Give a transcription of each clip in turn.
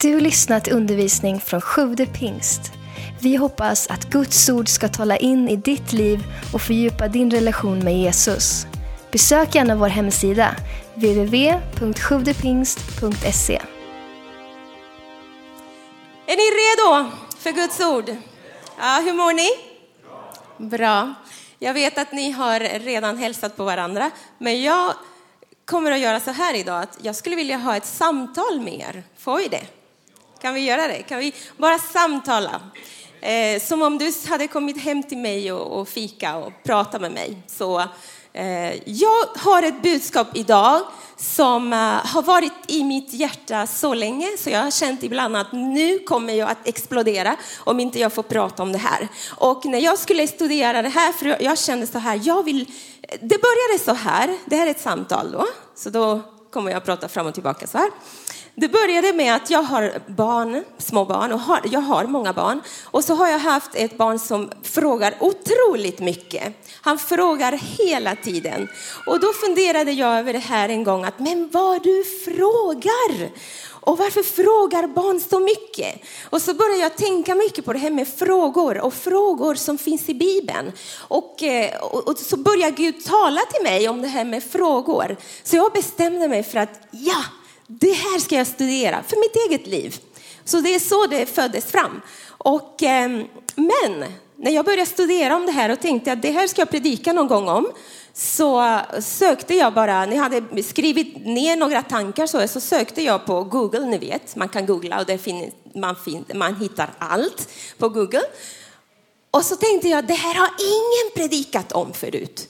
Du lyssnat till undervisning från Sjude pingst. Vi hoppas att Guds ord ska tala in i ditt liv och fördjupa din relation med Jesus. Besök gärna vår hemsida, www.sjuvdepingst.se. Är ni redo för Guds ord? Ja, hur mår ni? Bra. Jag vet att ni har redan hälsat på varandra, men jag kommer att göra så här idag att jag skulle vilja ha ett samtal med er. Får vi det? Kan vi göra det? Kan vi bara samtala? Eh, som om du hade kommit hem till mig och, och fika och prata med mig. Så eh, jag har ett budskap idag som eh, har varit i mitt hjärta så länge så jag har känt ibland att nu kommer jag att explodera om inte jag får prata om det här. Och när jag skulle studera det här, för jag kände så här, jag vill, det började så här, det här är ett samtal då, så då kommer jag att prata fram och tillbaka så här. Det började med att jag har barn, små barn, och har, jag har många barn. Och så har jag haft ett barn som frågar otroligt mycket. Han frågar hela tiden. Och då funderade jag över det här en gång, att men vad du frågar! Och varför frågar barn så mycket? Och så började jag tänka mycket på det här med frågor och frågor som finns i Bibeln. Och, eh, och, och så började Gud tala till mig om det här med frågor. Så jag bestämde mig för att ja, det här ska jag studera för mitt eget liv. Så det är så det föddes fram. Och, eh, men när jag började studera om det här och tänkte att det här ska jag predika någon gång om, så sökte jag bara, när jag hade skrivit ner några tankar så, så sökte jag på Google, ni vet, man kan googla och där finns, man, fin, man hittar allt på Google. Och så tänkte jag, det här har ingen predikat om förut.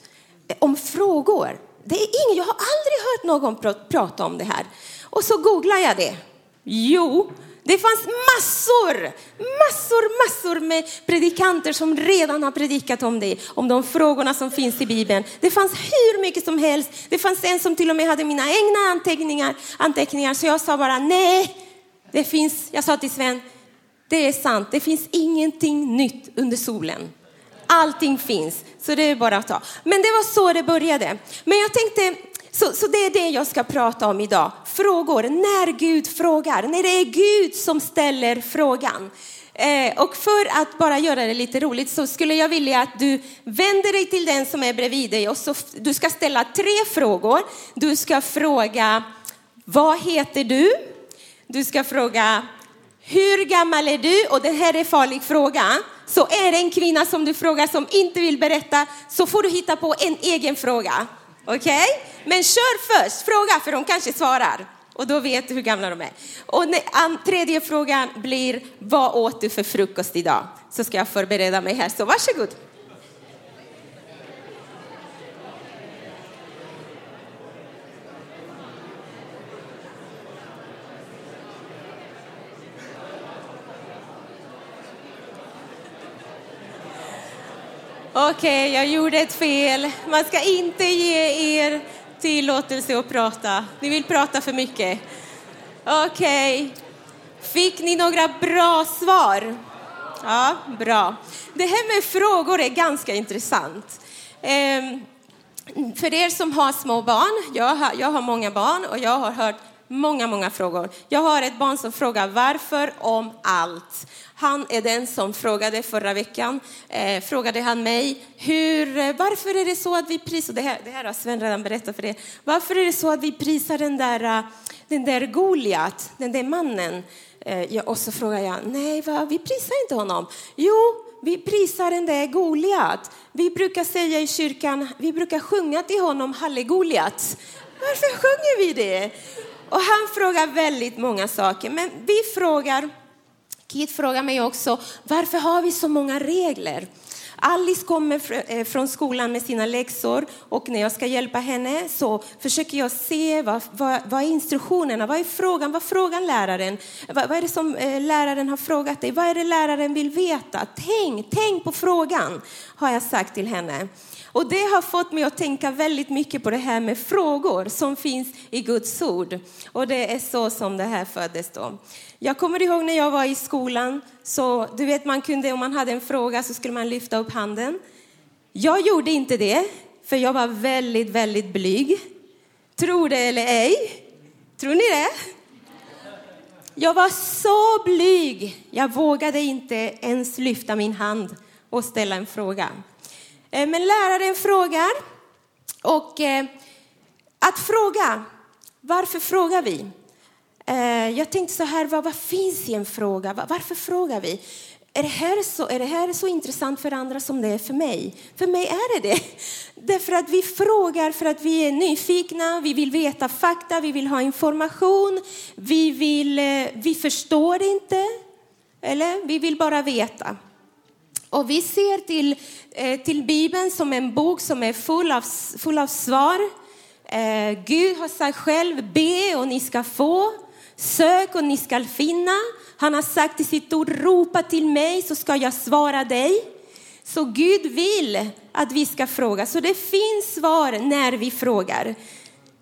Om frågor. Det är ingen, jag har aldrig hört någon prata om det här. Och så googlade jag det. Jo, det fanns massor, massor, massor med predikanter som redan har predikat om det, om de frågorna som finns i Bibeln. Det fanns hur mycket som helst. Det fanns en som till och med hade mina egna anteckningar, anteckningar så jag sa bara nej, det finns, jag sa till Sven, det är sant, det finns ingenting nytt under solen. Allting finns, så det är bara att ta. Men det var så det började. Men jag tänkte, så, så det är det jag ska prata om idag. Frågor, när Gud frågar, när det är Gud som ställer frågan. Eh, och för att bara göra det lite roligt så skulle jag vilja att du vänder dig till den som är bredvid dig och så, du ska ställa tre frågor. Du ska fråga, vad heter du? Du ska fråga, hur gammal är du? Och det här är en farlig fråga. Så är det en kvinna som du frågar som inte vill berätta så får du hitta på en egen fråga. Okej? Okay? Men kör först, fråga för de kanske svarar. Och då vet du hur gamla de är. Och tredje frågan blir, vad åt du för frukost idag? Så ska jag förbereda mig här, så varsågod. Okej, okay, jag gjorde ett fel. Man ska inte ge er tillåtelse att prata. Ni vill prata för mycket. Okej. Okay. Fick ni några bra svar? Ja, bra. Det här med frågor är ganska intressant. Ehm, för er som har små barn, jag har, jag har många barn och jag har hört många, många frågor. Jag har ett barn som frågar varför om allt. Han är den som frågade förra veckan, eh, frågade han mig, hur, eh, varför är det så att vi prisar, det här, det här har Sven redan berättat för er, varför är det så att vi prisar den där, eh, den där Goliat, den där mannen? Eh, och så frågar jag, nej, va, vi prisar inte honom. Jo, vi prisar den där Goliat. Vi brukar säga i kyrkan, vi brukar sjunga till honom, Halle Goliat. Varför sjunger vi det? Och han frågar väldigt många saker, men vi frågar Kit frågar mig också, varför har vi så många regler? Alice kommer eh, från skolan med sina läxor och när jag ska hjälpa henne så försöker jag se vad, vad, vad är instruktionerna, vad är frågan, vad frågar läraren? Vad, vad, är det som eh, läraren har frågat dig? Vad är det läraren vill veta? Tänk, tänk på frågan, har jag sagt till henne. Och det har fått mig att tänka väldigt mycket på det här med frågor som finns i Guds ord. Och det är så som det här föddes då. Jag kommer ihåg när jag var i skolan, så du vet man kunde, om man hade en fråga så skulle man lyfta upp handen. Jag gjorde inte det, för jag var väldigt, väldigt blyg. Tror det eller ej. Tror ni det? Jag var så blyg. Jag vågade inte ens lyfta min hand och ställa en fråga. Eh, men läraren frågar och eh, att fråga, varför frågar vi? Eh, jag tänkte så här, vad, vad finns i en fråga? Varför frågar vi? Är det, här så, är det här så intressant för andra som det är för mig? För mig är det det. Därför att vi frågar för att vi är nyfikna, vi vill veta fakta, vi vill ha information, vi, vill, vi förstår inte, eller vi vill bara veta. Och vi ser till, eh, till Bibeln som en bok som är full av, full av svar. Eh, Gud har sagt själv, be och ni ska få, sök och ni ska finna. Han har sagt i sitt ord, ropa till mig så ska jag svara dig. Så Gud vill att vi ska fråga. Så det finns svar när vi frågar.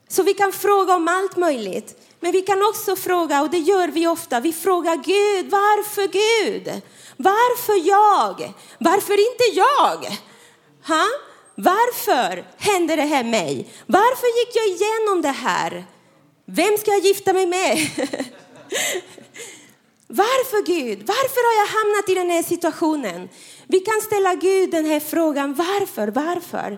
Så vi kan fråga om allt möjligt. Men vi kan också fråga, och det gör vi ofta, vi frågar Gud, varför Gud? Varför jag? Varför inte jag? Ha? Varför hände det här mig? Varför gick jag igenom det här? Vem ska jag gifta mig med? Varför Gud? Varför har jag hamnat i den här situationen? Vi kan ställa Gud den här frågan, varför, varför?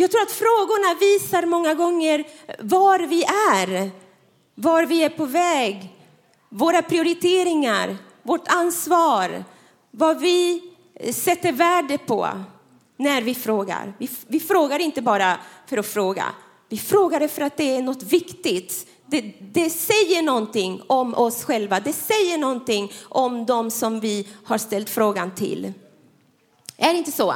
Jag tror att frågorna visar många gånger var vi är, var vi är på väg, våra prioriteringar, vårt ansvar, vad vi sätter värde på när vi frågar. Vi, vi frågar inte bara för att fråga, vi frågar det för att det är något viktigt det, det, säger någonting om oss själva. Det säger någonting om dem som vi har ställt frågan till. Är det inte så?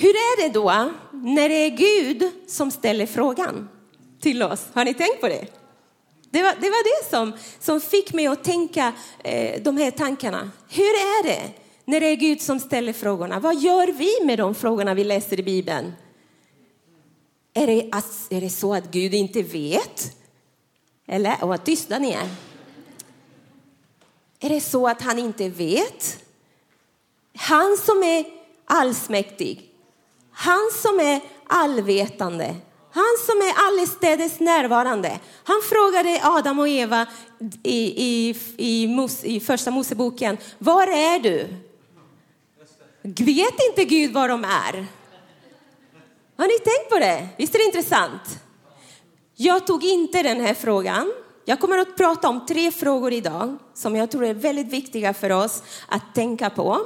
Hur är det då när det är Gud som ställer frågan till oss? Har ni tänkt på det? Det var det, var det som, som fick mig att tänka eh, de här tankarna. Hur är det när det är Gud som ställer frågorna? Vad gör vi med de frågorna vi läser i Bibeln? Är det, är det så att Gud inte vet? Eller vad tysta ni är. Är det så att han inte vet? Han som är allsmäktig, han som är allvetande, han som är allestädes närvarande. Han frågade Adam och Eva i, i, i, Mos, i första Moseboken, var är du? Vet inte Gud var de är? Har ni tänkt på det? Visst är det intressant? Jag tog inte den här frågan. Jag kommer att prata om tre frågor idag som jag tror är väldigt viktiga för oss att tänka på.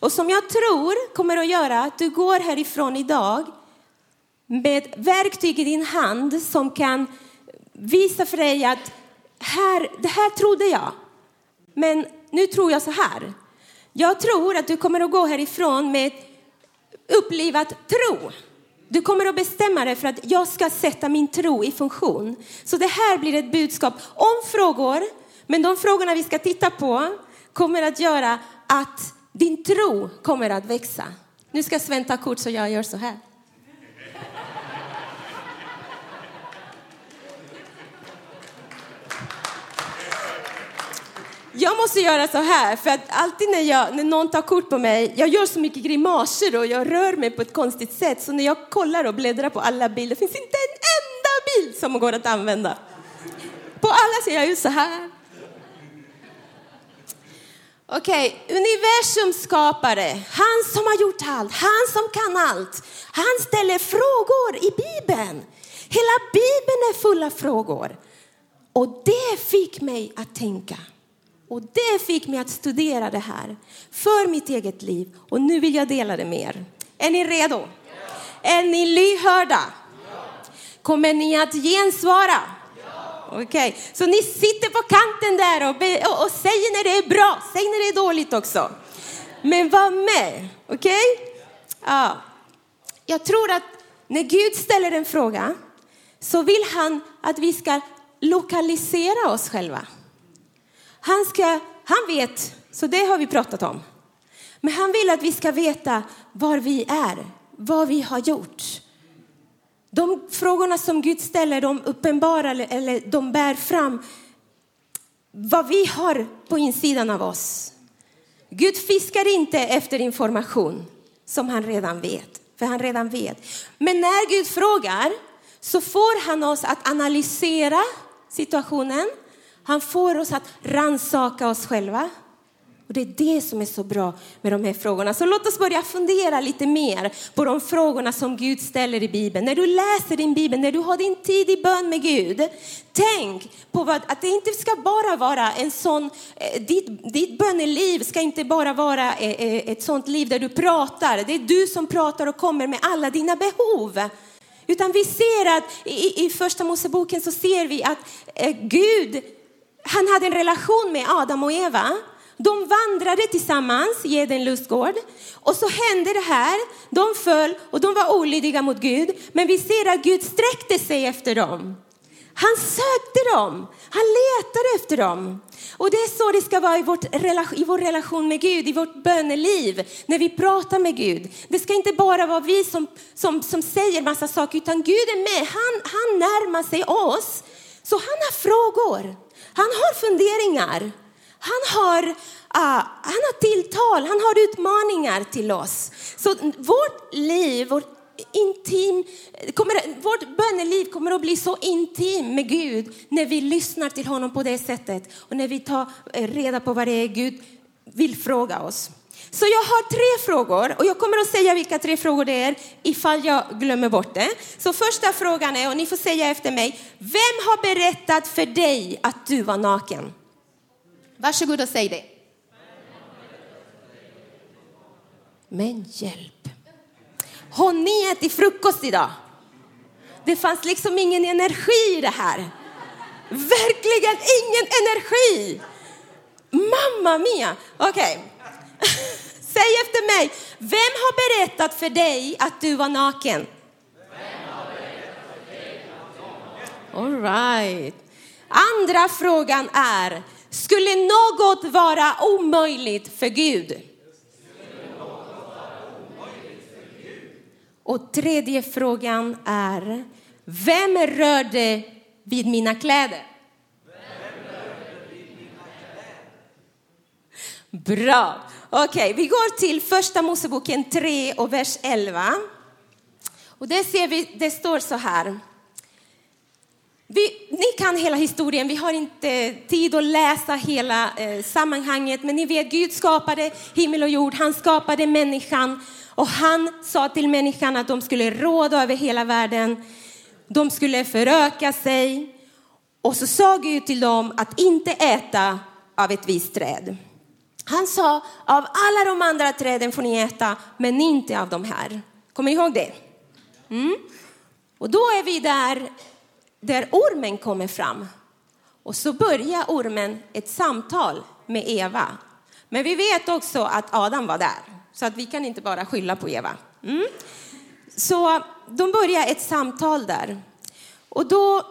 Och som jag tror kommer att göra att du går härifrån idag med verktyg i din hand som kan visa för dig att här, det här trodde jag, men nu tror jag så här. Jag tror att du kommer att gå härifrån med upplivad tro. Du kommer att bestämma dig för att jag ska sätta min tro i funktion. Så det här blir ett budskap om frågor, men de frågorna vi ska titta på kommer att göra att din tro kommer att växa. Nu ska Sven ta kort så jag gör så här. Jag måste göra så här, för att alltid när, jag, när någon tar kort på mig, jag gör så mycket grimaser och jag rör mig på ett konstigt sätt, så när jag kollar och bläddrar på alla bilder finns inte en enda bild som går att använda. På alla ser jag ut så här. Okej, okay. universums skapare, han som har gjort allt, han som kan allt. Han ställer frågor i Bibeln. Hela Bibeln är full av frågor. Och det fick mig att tänka. Och det fick mig att studera det här för mitt eget liv. Och nu vill jag dela det med er. Är ni redo? Ja. Är ni lyhörda? Ja. Kommer ni att gensvara? Okej, okay. så ni sitter på kanten där och, och, och, säger när det är bra, säg när det är dåligt också. Men var med, okej? Okay? Ja. Jag tror att när Gud ställer en fråga så vill han att vi ska lokalisera oss själva. Han, ska, han vet, så det har vi pratat om. Men han vill att vi ska veta var vi är, vad vi har gjort. De frågorna som Gud ställer, de uppenbarar eller de bär fram vad vi har på insidan av oss. Gud fiskar inte efter information som han redan vet, för han redan vet. Men när Gud frågar så får han oss att analysera situationen, Han får oss att ransaka oss själva. Och det är det som är så bra med de här frågorna. Så låt oss börja fundera lite mer på de frågorna som Gud ställer i Bibeln. När du läser din Bibel, när du har din tid i bön med Gud, tänk på vad, att det inte ska bara vara en sån, eh, ditt, ditt böneliv ska inte bara vara eh, eh ett sånt liv där du pratar. Det är du som pratar och kommer med alla dina behov. Utan vi ser att i, i första Moseboken så ser vi att eh, Gud, han hade en relation med Adam och Eva. De vandrade tillsammans i Eden lustgård och så hände det här. De föll och de var olydiga mot Gud. Men vi ser att Gud sträckte sig efter dem. Han sökte dem, han letade efter dem. Och det är så det ska vara i, vårt, i vår relation med Gud, i vårt böneliv, när vi pratar med Gud. Det ska inte bara vara vi som, som, som säger massa saker, utan Gud är med. Han, han närmar sig oss. Så han har frågor, han har funderingar. Han har, uh, han har tilltal, han har utmaningar till oss. Så vårt liv, vårt intim, kommer, vårt böneliv kommer att bli så intim med Gud när vi lyssnar till honom på det sättet och när vi tar reda på vad det är Gud vill fråga oss. Så jag har tre frågor och jag kommer att säga vilka tre frågor det är ifall jag glömmer bort det. Så första frågan är, och ni får säga efter mig, vem har berättat för dig att du var naken? Varsågod och säg det. Men hjälp. Har ni ätit frukost idag? Det fanns liksom ingen energi i det här. Verkligen ingen energi. Mamma mia. Okej. Okay. Säg efter mig. Vem har berättat för dig att du var naken? All right. Andra frågan är, skulle något vara omöjligt för Gud? Och tredje frågan är, vem rörde vid mina kläder? Bra. Okej, okay, vi går till första Moseboken 3 och vers 11. Och där ser vi, det står så här. Vi, ni kan hela historien, vi har inte tid att läsa hela eh, sammanhanget, men ni vet Gud skapade himmel och jord, han skapade människan och han sa till människan att de skulle råda över hela världen, de skulle föröka sig och så sa Gud till dem att inte äta av ett visst träd. Han sa av alla de andra träden får ni äta, men inte av de här. Kommer ni ihåg det? Mm. Och då är vi där där ormen kommer fram. Och så börjar ormen ett samtal med Eva. Men vi vet också att Adam var där, så att vi kan inte bara skylla på Eva. Mm. Så de börjar ett samtal där. Och då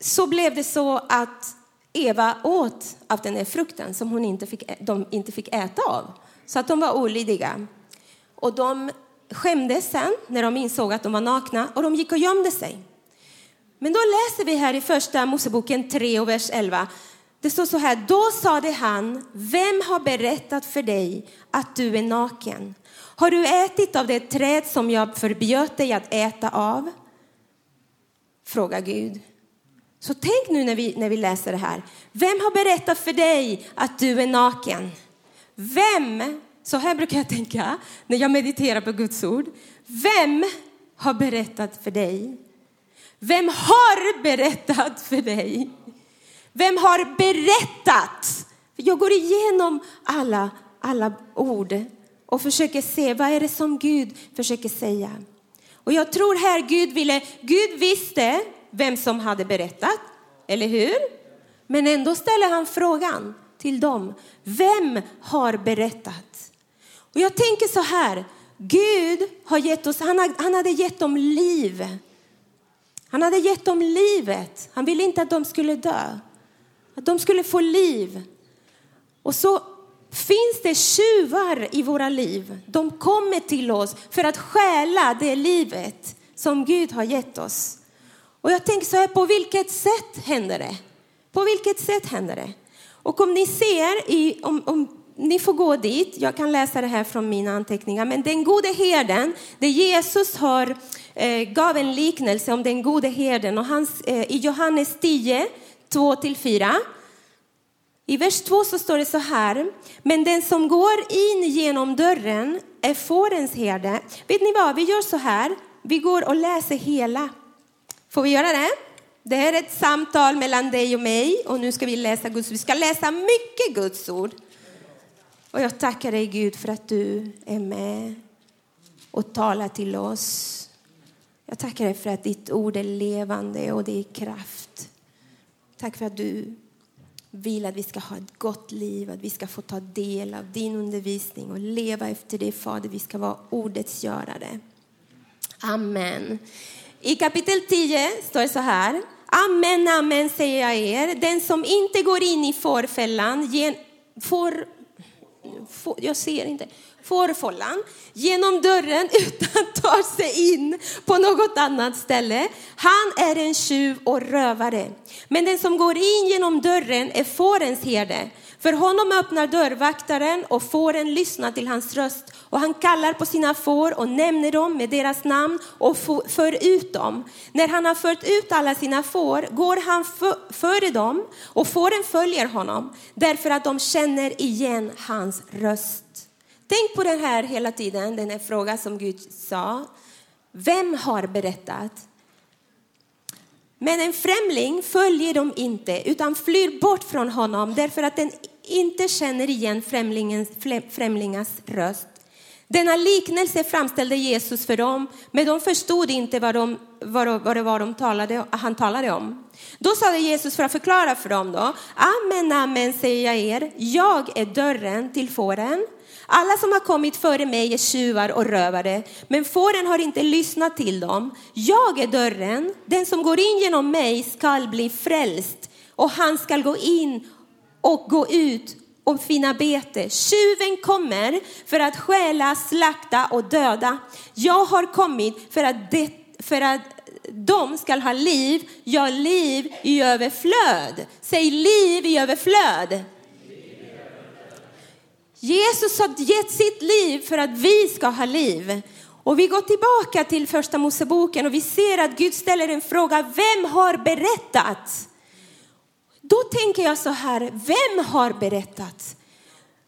så blev det så att Eva åt av den här frukten som hon inte fick, de inte fick äta av. Så att de var olydiga. Och de skämdes sen när de insåg att de var nakna och de gick och gömde sig. Men då läser vi här i första Moseboken 3 och vers 11. Det står så här, då sade han, vem har berättat för dig att du är naken? Har du ätit av det träd som jag förbjöd dig att äta av? Fråga Gud. Så tänk nu när vi, när vi läser det här. Vem har berättat för dig att du är naken? Vem, så här brukar jag tänka när jag mediterar på Guds ord. Vem har berättat för dig vem har berättat för dig? Vem har berättat? Jag går igenom alla, alla ord och försöker se vad är det som Gud försöker säga. Och jag tror här Gud ville, Gud visste vem som hade berättat, eller hur? Men ändå ställer han frågan till dem. Vem har berättat? Och jag tänker så här, Gud har gett oss, han, han hade gett dem liv. Han hade gett dem livet. Han ville inte att de skulle dö. Att de skulle få liv. Och så finns det tjuvar i våra liv. De kommer till oss för att stjäla det livet som Gud har gett oss. Och jag tänker så här, på vilket sätt händer det? På vilket sätt händer det? Och om ni ser, i, om, om ni får gå dit, jag kan läsa det här från mina anteckningar, men den gode herden, det Jesus har, Eh, gav en liknelse om den gode herden och hans, eh, i Johannes 10, 2-4. I vers 2 så står det så här. Men den som går in genom dörren är fårens herde. Vet ni vad, vi gör så här. Vi går och läser hela. Får vi göra det? Det här är ett samtal mellan dig och mig och nu ska vi läsa Guds ord. Vi ska läsa mycket Guds ord. Och jag tackar dig Gud för att du är med och talar till oss. Jag tackar dig för att ditt ord är levande och det är kraft. Tack för att du vill att vi ska ha ett gott liv, att vi ska få ta del av din undervisning och leva efter det, Fader. Vi ska vara ordets görare. Amen. I kapitel 10 står det så här. Amen, amen säger jag er. Den som inte går in i fårfällan får, får, jag ser inte, fårfållan genom dörren utan tar sig in på något annat ställe. Han är en tjuv och rövare. Men den som går in genom dörren är fårens herde. För honom öppnar dörrvaktaren och fåren lyssnar till hans röst och han kallar på sina får och nämner dem med deras namn och för ut dem. När han har fört ut alla sina får går han före dem och fåren följer honom därför att de känner igen hans röst. Tänk på den här hela tiden, den här frågan som Gud sa. Vem har berättat? Men en främling följer dem inte utan flyr bort från honom därför att den inte känner igen främlingens, röst. Denna liknelse framställde Jesus för dem, men de förstod inte vad, de, vad, vad det var de talade, han talade om. Då sade Jesus för att förklara för dem då, amen, amen säger jag er, jag är dörren till fåren. Alla som har kommit före mig är tjuvar och rövare, men fåren har inte lyssnat till dem. Jag är dörren, den som går in genom mig skall bli frälst och han skall gå in och gå ut och finna bete. Tjuven kommer för att stjäla, slakta och döda. Jag har kommit för att, det, för att de skall ha liv, ja liv i överflöd. Säg liv i överflöd. Jesus har gett sitt liv för att vi ska ha liv. Och vi går tillbaka till första Moseboken och vi ser att Gud ställer en fråga, vem har berättat? Då tänker jag så här, vem har berättat?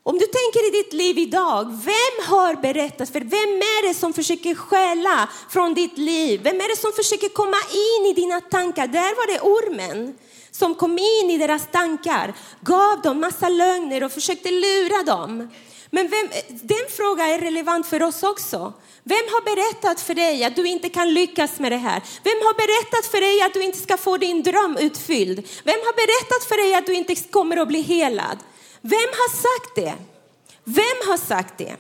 Om du tänker i ditt liv idag, vem har berättat? För vem är det som försöker stjäla från ditt liv? Vem är det som försöker komma in i dina tankar? Där var det ormen som kom in i deras tankar, gav dem massa lögner och försökte lura dem. Men vem, den frågan är relevant för oss också. Vem har berättat för dig att du inte kan lyckas med det här? Vem har berättat för dig att du inte ska få din dröm utfylld? Vem har berättat för dig att du inte kommer att bli helad? Vem har sagt det? Vem har sagt det?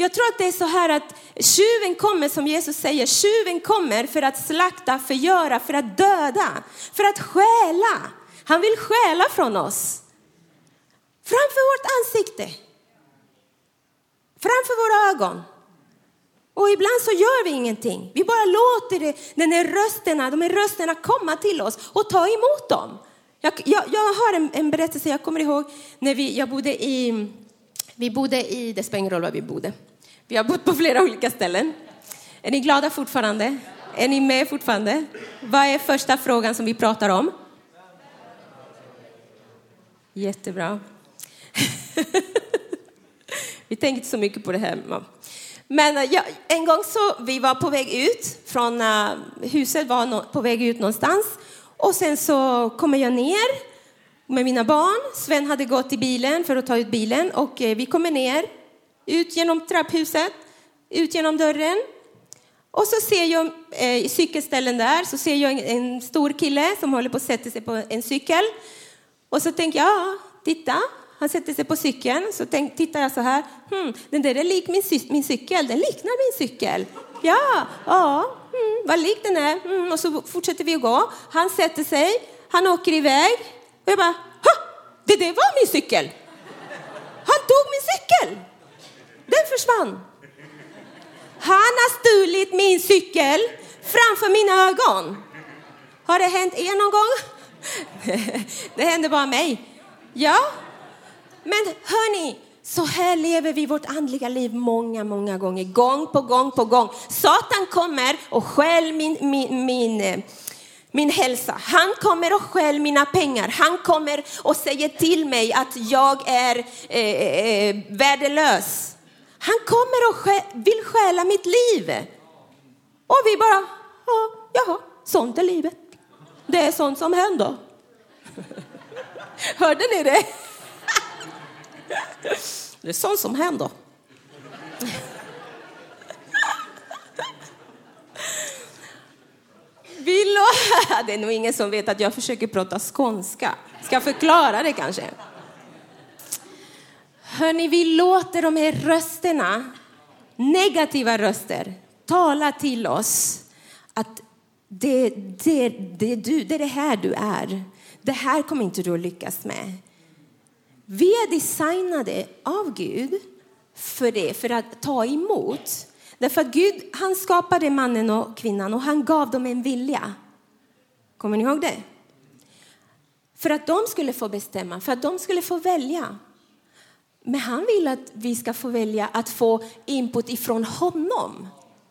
Jag tror att det är så här att tjuven kommer, som Jesus säger, tjuven kommer för att slakta, förgöra, för att döda, för att stjäla. Han vill stjäla från oss. Framför vårt ansikte. Framför våra ögon. Och ibland så gör vi ingenting. Vi bara låter det, den här rösterna, de här rösterna komma till oss och ta emot dem. Jag, jag, jag har en, en, berättelse, jag kommer ihåg när vi, jag bodde i, vi bodde i, det spelar ingen roll var vi bodde. Vi har bott på flera olika ställen. Är ni glada fortfarande? Är ni med fortfarande? Vad är första frågan som vi pratar om? Jättebra. vi tänker inte så mycket på det här. Men eh, ja, en gång så vi var på väg ut från uh, huset, var no på väg ut någonstans och sen så kommer jag ner med mina barn. Sven hade gått i bilen för att ta ut bilen och uh, vi kommer ner ut genom trapphuset, ut genom dörren. Och så ser jag eh, i cykelställen där så ser jag en, en, stor kille som håller på att sätta sig på en cykel. Och så tänker jag, ja, titta, han sätter sig på cykeln. Så tänk, tittar jag så här, hmm, den där är lik min, min cykel, den liknar min cykel. Ja, ja, mm, vad lik den är. Mm, och så fortsätter vi att gå. Han sätter sig, han åker iväg. Och jag bara, ha, det där var min cykel. Han tog min cykel. Den försvann. Han har stulit min cykel framför mina ögon. Har det hänt er någon gång? Det hände bara mig. Ja, men hörni, så här lever vi vårt andliga liv många, många gånger, gång på gång på gång. Satan kommer och stjäl min, min, min, eh, min hälsa. Han kommer och stjäl mina pengar. Han kommer och säger till mig att jag är eh, eh, eh värdelös. Han kommer och vill stjäla mitt liv. Och vi bara, ja, jaha, sånt är livet. Det är sånt som händer. Hörde ni det? Det är sånt som händer. Vi det är nog ingen som vet att jag försöker prata skånska. Ska jag förklara det kanske? Hörni, vi låter de här rösterna, negativa röster, tala till oss att det, det, det, du, det är det här du är. Det här kommer inte du att lyckas med. Vi är designade av Gud för det, för att ta emot. Därför att Gud, han skapade mannen och kvinnan och han gav dem en vilja. Kommer ni ihåg det? För att de skulle få bestämma, för att de skulle få välja. Men han vill att vi ska få välja att få input ifrån honom.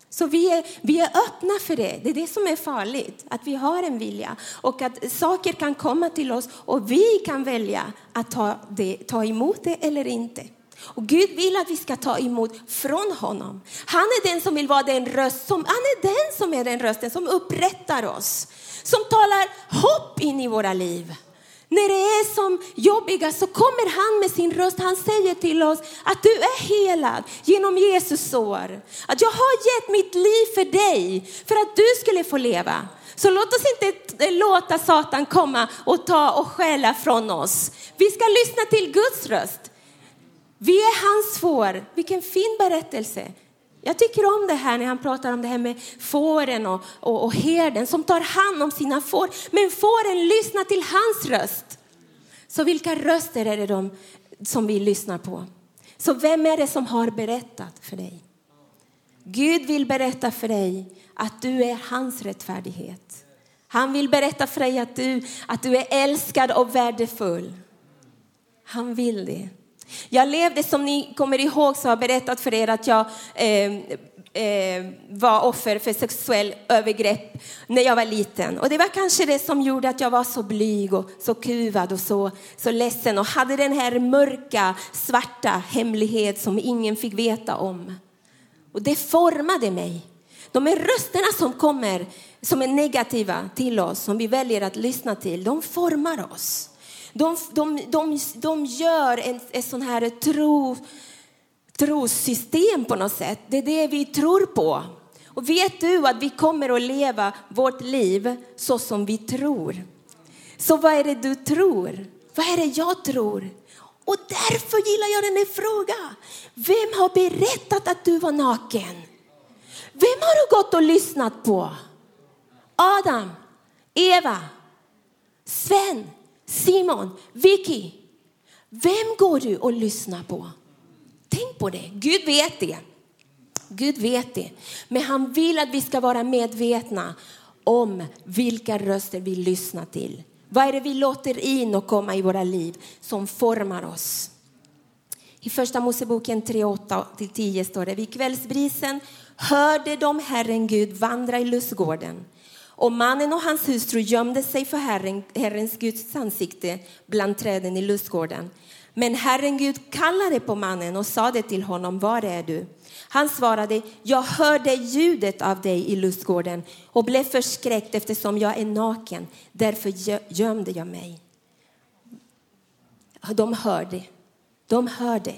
Så vi är, vi är öppna för det. Det är det som är farligt, att vi har en vilja och att saker kan komma till oss och vi kan välja att ta, det, ta emot det eller inte. Och Gud vill att vi ska ta emot från honom. Han är den som vill vara den röst som, han är den som är den rösten som upprättar oss, som talar hopp in i våra liv. När det är som jobbigast så kommer han med sin röst. Han säger till oss att du är helad genom Jesus sår. Att jag har gett mitt liv för dig för att du skulle få leva. Så låt oss inte eh, låta Satan komma och ta och stjäla från oss. Vi ska lyssna till Guds röst. Vi är hans får. Vilken fin berättelse. Jag tycker om det här när han pratar om det här med fåren och, och, och herden som tar hand om sina får. Men fåren lyssnar till hans röst. Så vilka röster är det de som vi lyssnar på? Så vem är det som har berättat för dig? Gud vill berätta för dig att du är hans rättfärdighet. Han vill berätta för dig att du, att du är älskad och värdefull. Han vill det. Jag levde, som ni kommer ihåg, så har jag berättat för er att jag eh, eh, var offer för sexuell övergrepp när jag var liten. Och det var kanske det som gjorde att jag var så blyg och så kuvad och så, så ledsen och hade den här mörka, svarta hemlighet som ingen fick veta om. Och det formade mig. De här rösterna som kommer, som är negativa till oss, som vi väljer att lyssna till, de formar oss. De, de, de, de gör en, en sån här tro, trossystem på något sätt. Det är det vi tror på. Och vet du att vi kommer att leva vårt liv så som vi tror? Så vad är det du tror? Vad är det jag tror? Och därför gillar jag den här frågan. Vem har berättat att du var naken? Vem har du gått och lyssnat på? Adam, Eva, Sven, Simon, Vicky, vem går du och lyssnar på? Tänk på det. Gud vet det. Gud vet det. Men han vill att vi ska vara medvetna om vilka röster vi lyssnar till. Vad är det vi låter in och komma i våra liv som formar oss? I första Moseboken 3.8-10 står det, vid kvällsbrisen hörde de Herren Gud vandra i lustgården och mannen och hans hustru gömde sig för Herren, Herrens Guds ansikte bland träden i lustgården. Men Herren Gud kallade på mannen och sade till honom, var är du? Han svarade, jag hörde ljudet av dig i lustgården och blev förskräckt eftersom jag är naken. Därför gömde jag mig. De hörde. De hörde.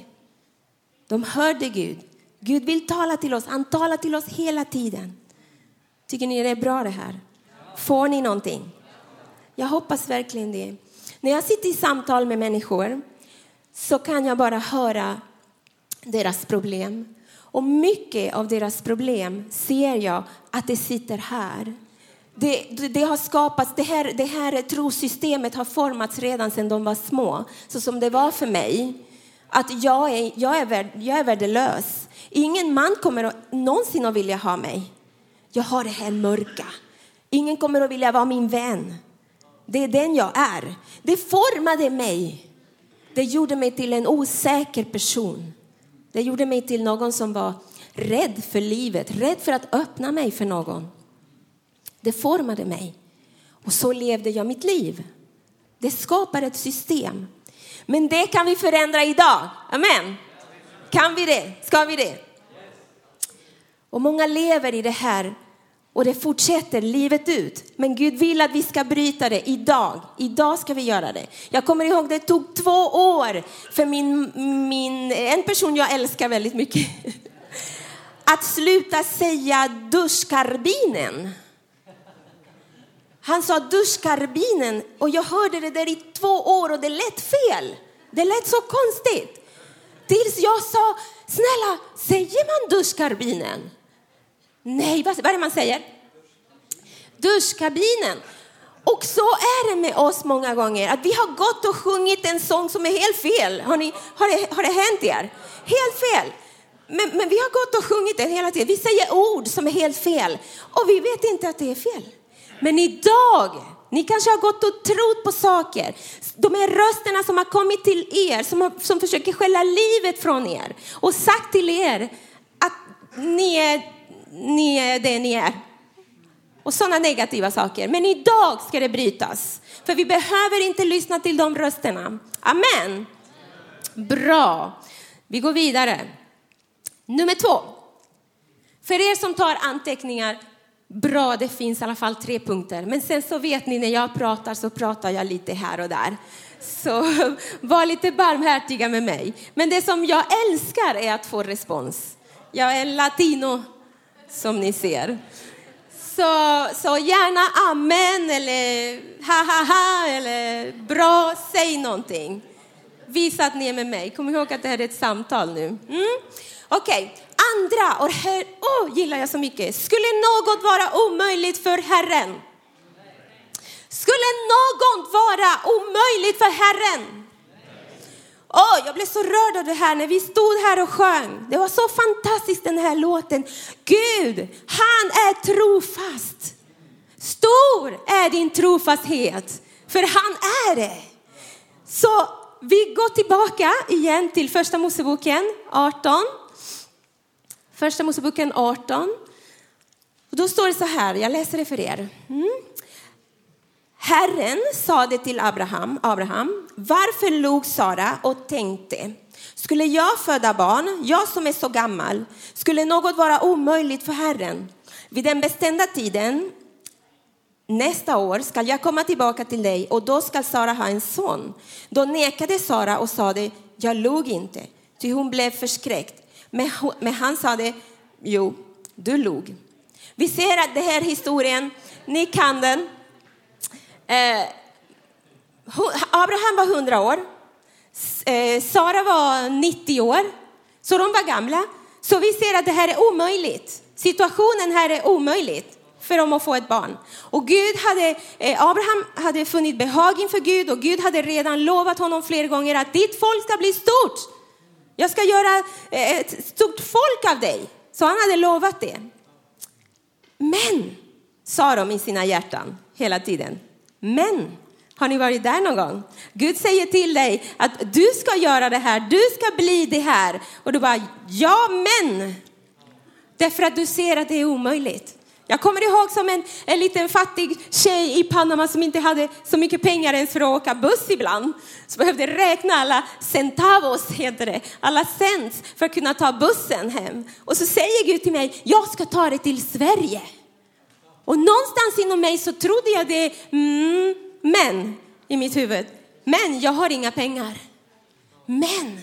De hörde Gud. Gud vill tala till oss. Han talar till oss hela tiden. Tycker ni det är bra det här? Får ni någonting? Jag hoppas verkligen det. När jag sitter i samtal med människor så kan jag bara höra deras problem. Och mycket av deras problem ser jag att det sitter här. Det, det, det har skapats, det här, det här trosystemet har formats redan sedan de var små. Så som det var för mig, att jag är, jag är, värd, jag är värdelös. Ingen man kommer att, någonsin att vilja ha mig. Jag har det här mörka. Ingen kommer att vilja vara min vän. Det är den jag är. Det formade mig. Det gjorde mig till en osäker person. Det gjorde mig till någon som var rädd för livet, rädd för att öppna mig för någon. Det formade mig. Och så levde jag mitt liv. Det skapar ett system. Men det kan vi förändra idag. Amen. Kan vi det? Ska vi det? Och många lever i det här och det fortsätter livet ut. Men Gud vill att vi ska bryta det idag. Idag ska vi göra det. Jag kommer ihåg det tog två år för min, min, en person jag älskar väldigt mycket att sluta säga duschkarbinen. Han sa duschkarbinen och jag hörde det där i två år och det lät fel. Det lät så konstigt. Tills jag sa, snälla, säger man duschkarbinen? Nej, vad, vad är det man säger? Duschkabinen. Och så är det med oss många gånger, att vi har gått och sjungit en sång som är helt fel. Har, ni, har, det, har det hänt er? Helt fel. Men, men vi har gått och sjungit den hela tiden. Vi säger ord som är helt fel och vi vet inte att det är fel. Men idag, ni kanske har gått och trott på saker. De här rösterna som har kommit till er, som, har, som försöker skälla livet från er och sagt till er att ni är, ni är det ni är. Och sådana negativa saker. Men idag ska det brytas. För vi behöver inte lyssna till de rösterna. Amen. Bra. Vi går vidare. Nummer två. För er som tar anteckningar, bra, det finns i alla fall tre punkter. Men sen så vet ni när jag pratar så pratar jag lite här och där. Så var lite barmhärtiga med mig. Men det som jag älskar är att få respons. Jag är latino, som ni ser. Så, så gärna amen eller ha ha ha eller bra, säg någonting. Visa att ni är med mig. Kom ihåg att det här är ett samtal nu. Mm? Okej, okay. andra, och här oh, gillar jag så mycket. Skulle något vara omöjligt för Herren? Skulle något vara omöjligt för Herren? Oh, jag blev så rörd av det här när vi stod här och sjöng. Det var så fantastiskt den här låten. Gud, han är trofast. Stor är din trofasthet, för han är det. Så vi går tillbaka igen till första Moseboken 18. Första Moseboken 18. Och då står det så här, jag läser det för er. Mm. Herren sade till Abraham, Abraham, varför log Sara och tänkte, skulle jag föda barn, jag som är så gammal, skulle något vara omöjligt för Herren? Vid den bestämda tiden, nästa år, ska jag komma tillbaka till dig och då ska Sara ha en son. Då nekade Sara och sade, jag log inte, ty hon blev förskräckt. Men, men han sade, jo, du log. Vi ser att det här historien, ni kan den. Eh, Abraham var 100 år. Eh, Sara var 90 år. Så de var gamla. Så vi ser att det här är omöjligt. Situationen här är omöjligt för dem att få ett barn. Och Gud hade, eh, Abraham hade funnit behag inför Gud och Gud hade redan lovat honom flera gånger att ditt folk ska bli stort. Jag ska göra eh, ett stort folk av dig. Så han hade lovat det. Men, sa de i sina hjärtan hela tiden. Men, har ni varit där någon gång? Gud säger till dig att du ska göra det här, du ska bli det här. Och du bara, ja men. Därför att du ser att det är omöjligt. Jag kommer ihåg som en, en liten fattig tjej i Panama som inte hade så mycket pengar ens för att åka buss ibland. Så behövde räkna alla centavos, heter det, alla cents för att kunna ta bussen hem. Och så säger Gud till mig, jag ska ta dig till Sverige. Och någonstans inom mig så trodde jag det, mm, men i mitt huvud, men jag har inga pengar. Men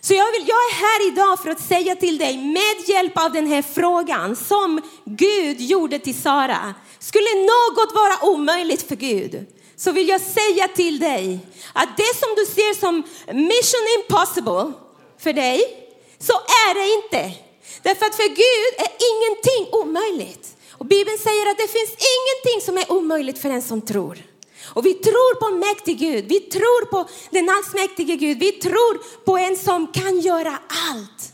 så jag, vill, jag är här idag för att säga till dig med hjälp av den här frågan som Gud gjorde till Sara. Skulle något vara omöjligt för Gud så vill jag säga till dig att det som du ser som mission impossible för dig så är det inte. Därför att för Gud är ingenting omöjligt. Och Bibeln säger att det finns ingenting som är omöjligt för den som tror. Och vi tror på en mäktig Gud, vi tror på den allsmäktige Gud, vi tror på en som kan göra allt.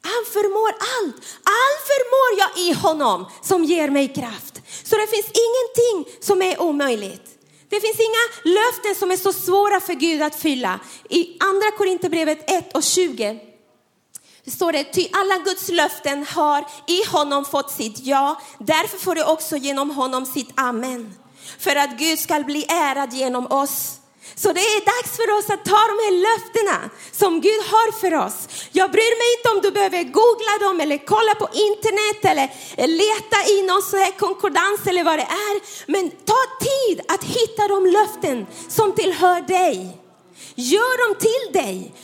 Han förmår allt. Allt förmår jag i honom som ger mig kraft. Så det finns ingenting som är omöjligt. Det finns inga löften som är så svåra för Gud att fylla. I andra Korinthierbrevet 1 och 20 står det, ty alla Guds löften har i honom fått sitt ja, därför får det också genom honom sitt amen. för att Gud ska bli ärad genom oss. Så det är dags för oss att ta de här löftena som Gud har för oss. Jag bryr mig inte om du behöver googla dem eller kolla på internet eller leta i någon sån här konkordans eller vad det är. Men ta tid att hitta de löften som tillhör dig. Gör dem till dig.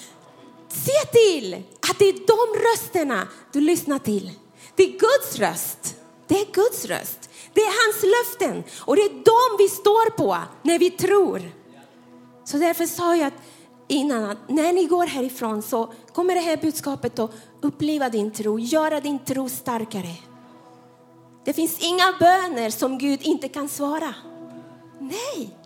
Se till att det är de rösterna du lyssnar till. Det är Guds röst. Det är Guds röst. Det är hans löften och det är de vi står på när vi tror. Så därför sa jag innan att när ni går härifrån så kommer det här budskapet att uppleva din tro, göra din tro starkare. Det finns inga böner som Gud inte kan svara. Nej.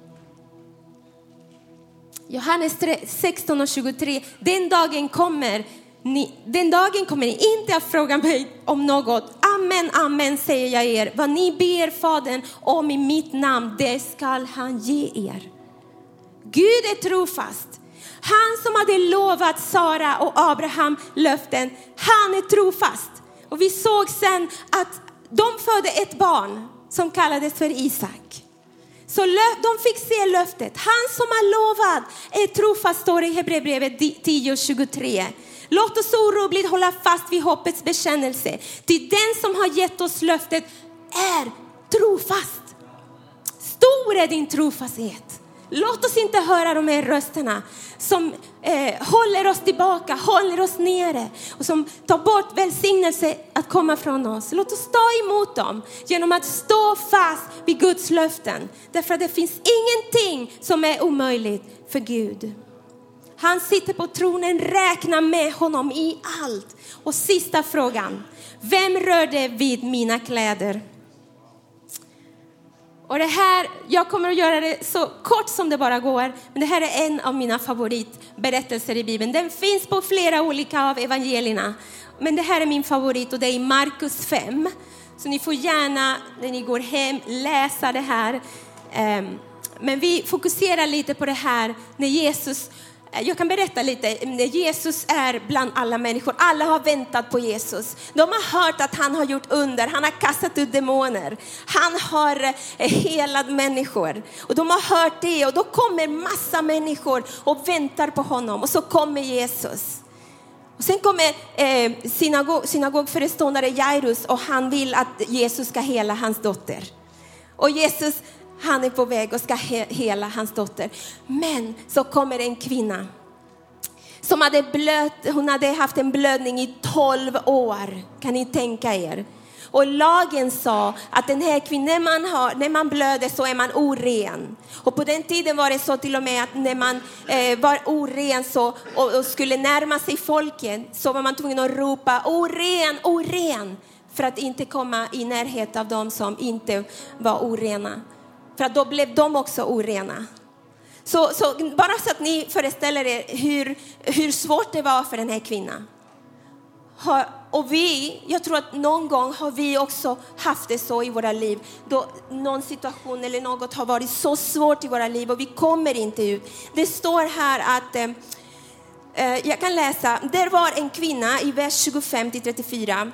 Johannes 16 och 23. Den dagen kommer ni, den dagen kommer ni inte att fråga mig om något. Amen, amen säger jag er. Vad ni ber Fadern om i mitt namn, det skall han ge er. Gud är trofast. Han som hade lovat Sara och Abraham löften, han är trofast. Och vi såg sen att de födde ett barn som kallades för Isak. Så de fick se löftet. Han som har lovat är trofast, står det i Hebreerbrevet 10.23. Låt oss oroligt hålla fast vid hoppets bekännelse. Till den som har gett oss löftet är trofast. Stor är din trofasthet. Låt oss inte höra de här rösterna som eh, håller oss tillbaka, håller oss nere och som tar bort välsignelse att komma från oss. Låt oss ta emot dem genom att stå fast vid Guds löften. Därför att det finns ingenting som är omöjligt för Gud. Han sitter på tronen, räkna med honom i allt. Och sista frågan, vem rörde vid mina kläder? Och det här, jag kommer att göra det så kort som det bara går, men det här är en av mina favoritberättelser i Bibeln. Den finns på flera olika av evangelierna, men det här är min favorit och det är i Markus 5. Så ni får gärna när ni går hem läsa det här. Ehm, men vi fokuserar lite på det här när Jesus jag kan berätta lite. Jesus är bland alla människor. Alla har väntat på Jesus. De har hört att han har gjort under. Han har kastat ut demoner. Han har eh, helat människor. Och de har hört det och då kommer massa människor och väntar på honom. Och så kommer Jesus. Och sen kommer eh, synagog, synagogföreståndare Jairus och han vill att Jesus ska hela hans dotter. Och Jesus han är på väg och ska hela hans dotter. Men så kommer en kvinna som hade blöt, hon hade haft en blödning i 12 år. Kan ni tänka er? Och lagen sa att den här kvinnan, när man, har, när man blöder så är man oren. Och på den tiden var det så till och med att när man eh, var oren så, och, och, skulle närma sig folket så var man tvungen att ropa oren, oren för att inte komma i närhet av dem som inte var orena. För att då blev de också orena. Så, så bara så att ni föreställer er hur, hur svårt det var för den här kvinnan. Och vi, jag tror att någon gång har vi också haft det så i våra liv, då någon situation eller något har varit så svårt i våra liv och vi kommer inte ut. Det står här att, eh, eh jag kan läsa, det var en kvinna i vers 25 till 34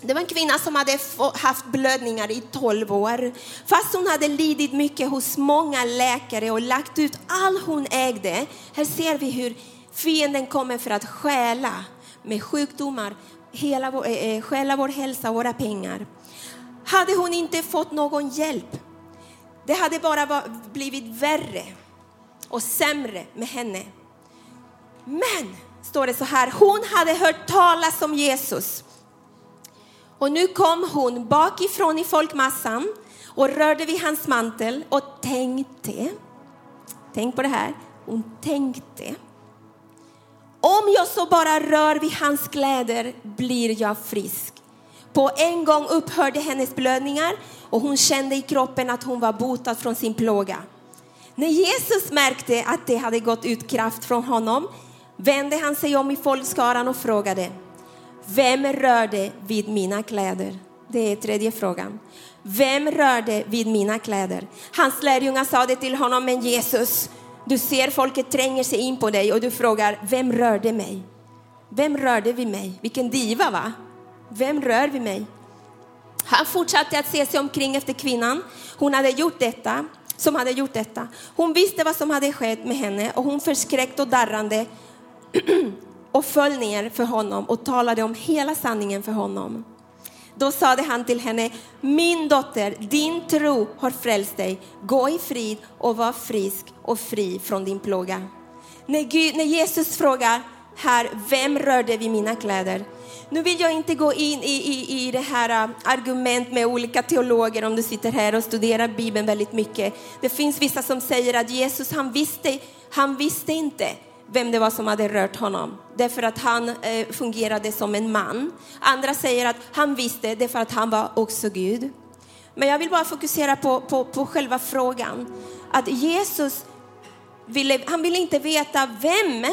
det var en kvinna som hade haft blödningar i 12 år. Fast hon hade lidit mycket hos många läkare och lagt ut allt hon ägde. Här ser vi hur fienden kommer för att stjäla med sjukdomar, hela vår, äh, stjäla vår hälsa och våra pengar. Hade hon inte fått någon hjälp, det hade bara blivit värre och sämre med henne. Men, står det så här, hon hade hört talas om Jesus och nu kom hon bakifrån i folkmassan och rörde vid hans mantel och tänkte, tänk på det här, hon tänkte, om jag så bara rör vid hans kläder blir jag frisk. På en gång upphörde hennes blödningar och hon kände i kroppen att hon var botad från sin plåga. När Jesus märkte att det hade gått ut kraft från honom vände han sig om i folkskaran och frågade vem rörde vid mina kläder? Det är tredje frågan. Vem rörde vid mina kläder? Hans lärjungar sa det till honom, men Jesus, du ser folket tränger sig in på dig och du frågar, vem rörde mig? Vem rörde vid mig? Vilken diva va? Vem rör vid mig? Han fortsatte att se sig omkring efter kvinnan. Hon hade gjort detta, som hade gjort detta. Hon visste vad som hade skett med henne och hon förskräckt och darrande och föll ner för honom och talade om hela sanningen för honom. Då sade han till henne, min dotter, din tro har frälst dig. Gå i frid och var frisk och fri från din plåga. När, Gud, när Jesus frågar, här, vem rörde vid mina kläder? Nu vill jag inte gå in i, i, i det här äh, argument med olika teologer om du sitter här och studerar Bibeln väldigt mycket. Det finns vissa som säger att Jesus, han visste, han visste inte vem det var som hade rört honom. Därför att han eh, fungerade som en man. Andra säger att han visste det för att han var också Gud. Men jag vill bara fokusera på, på, på själva frågan. Att Jesus ville, han ville inte veta vem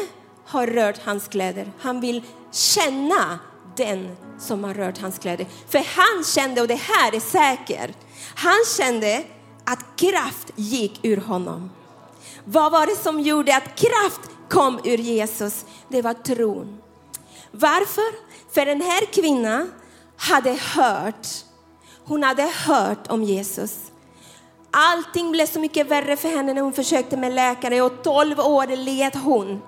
har rört hans kläder. Han vill känna den som har rört hans kläder. För han kände, och det här är säkert, han kände att kraft gick ur honom. Vad var det som gjorde att kraft kom ur Jesus? Det var tron. Varför? För den här kvinnan hade hört, hon hade hört om Jesus. Allting blev så mycket värre för henne när hon försökte med läkare och 12 år led hon.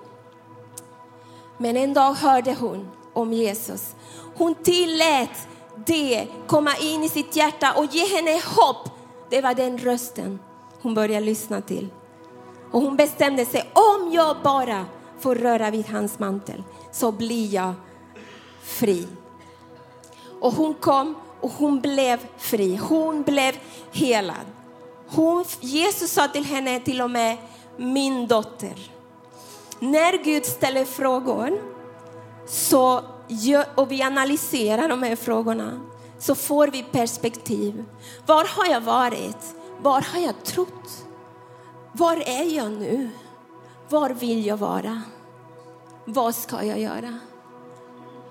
Men en dag hörde hon om Jesus. Hon tillät det komma in i sitt hjärta och ge henne hopp. Det var den rösten hon började lyssna till. Och hon bestämde sig, om jag bara får röra vid hans mantel så blir jag fri. Och hon kom och hon blev fri. Hon blev helad. Hon, Jesus sa till henne till och med, min dotter. När Gud ställer frågor så, och vi analyserar de här frågorna så får vi perspektiv. Var har jag varit? Var har jag trott? Var är jag nu? Var vill jag vara? Vad ska jag göra?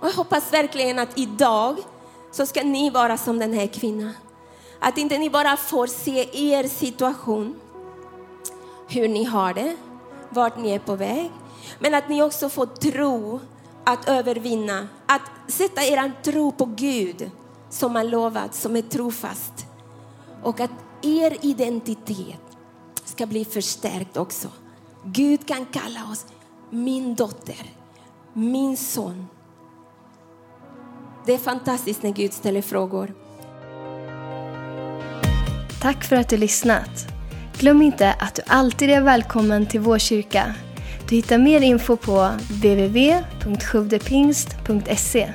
Och jag hoppas verkligen att idag så ska ni vara som den här kvinnan. Att inte ni bara får se er situation, hur ni har det, vart ni är på väg. Men att ni också får tro att övervinna, att sätta er tro på Gud som har lovat, som är trofast. Och att er identitet ska bli förstärkt också. Gud kan kalla oss min dotter, min son. Det är fantastiskt när Gud ställer frågor. Tack för att du lyssnat. Glöm inte att du alltid är välkommen till vår kyrka. Du hittar mer info på www.sjodepingst.se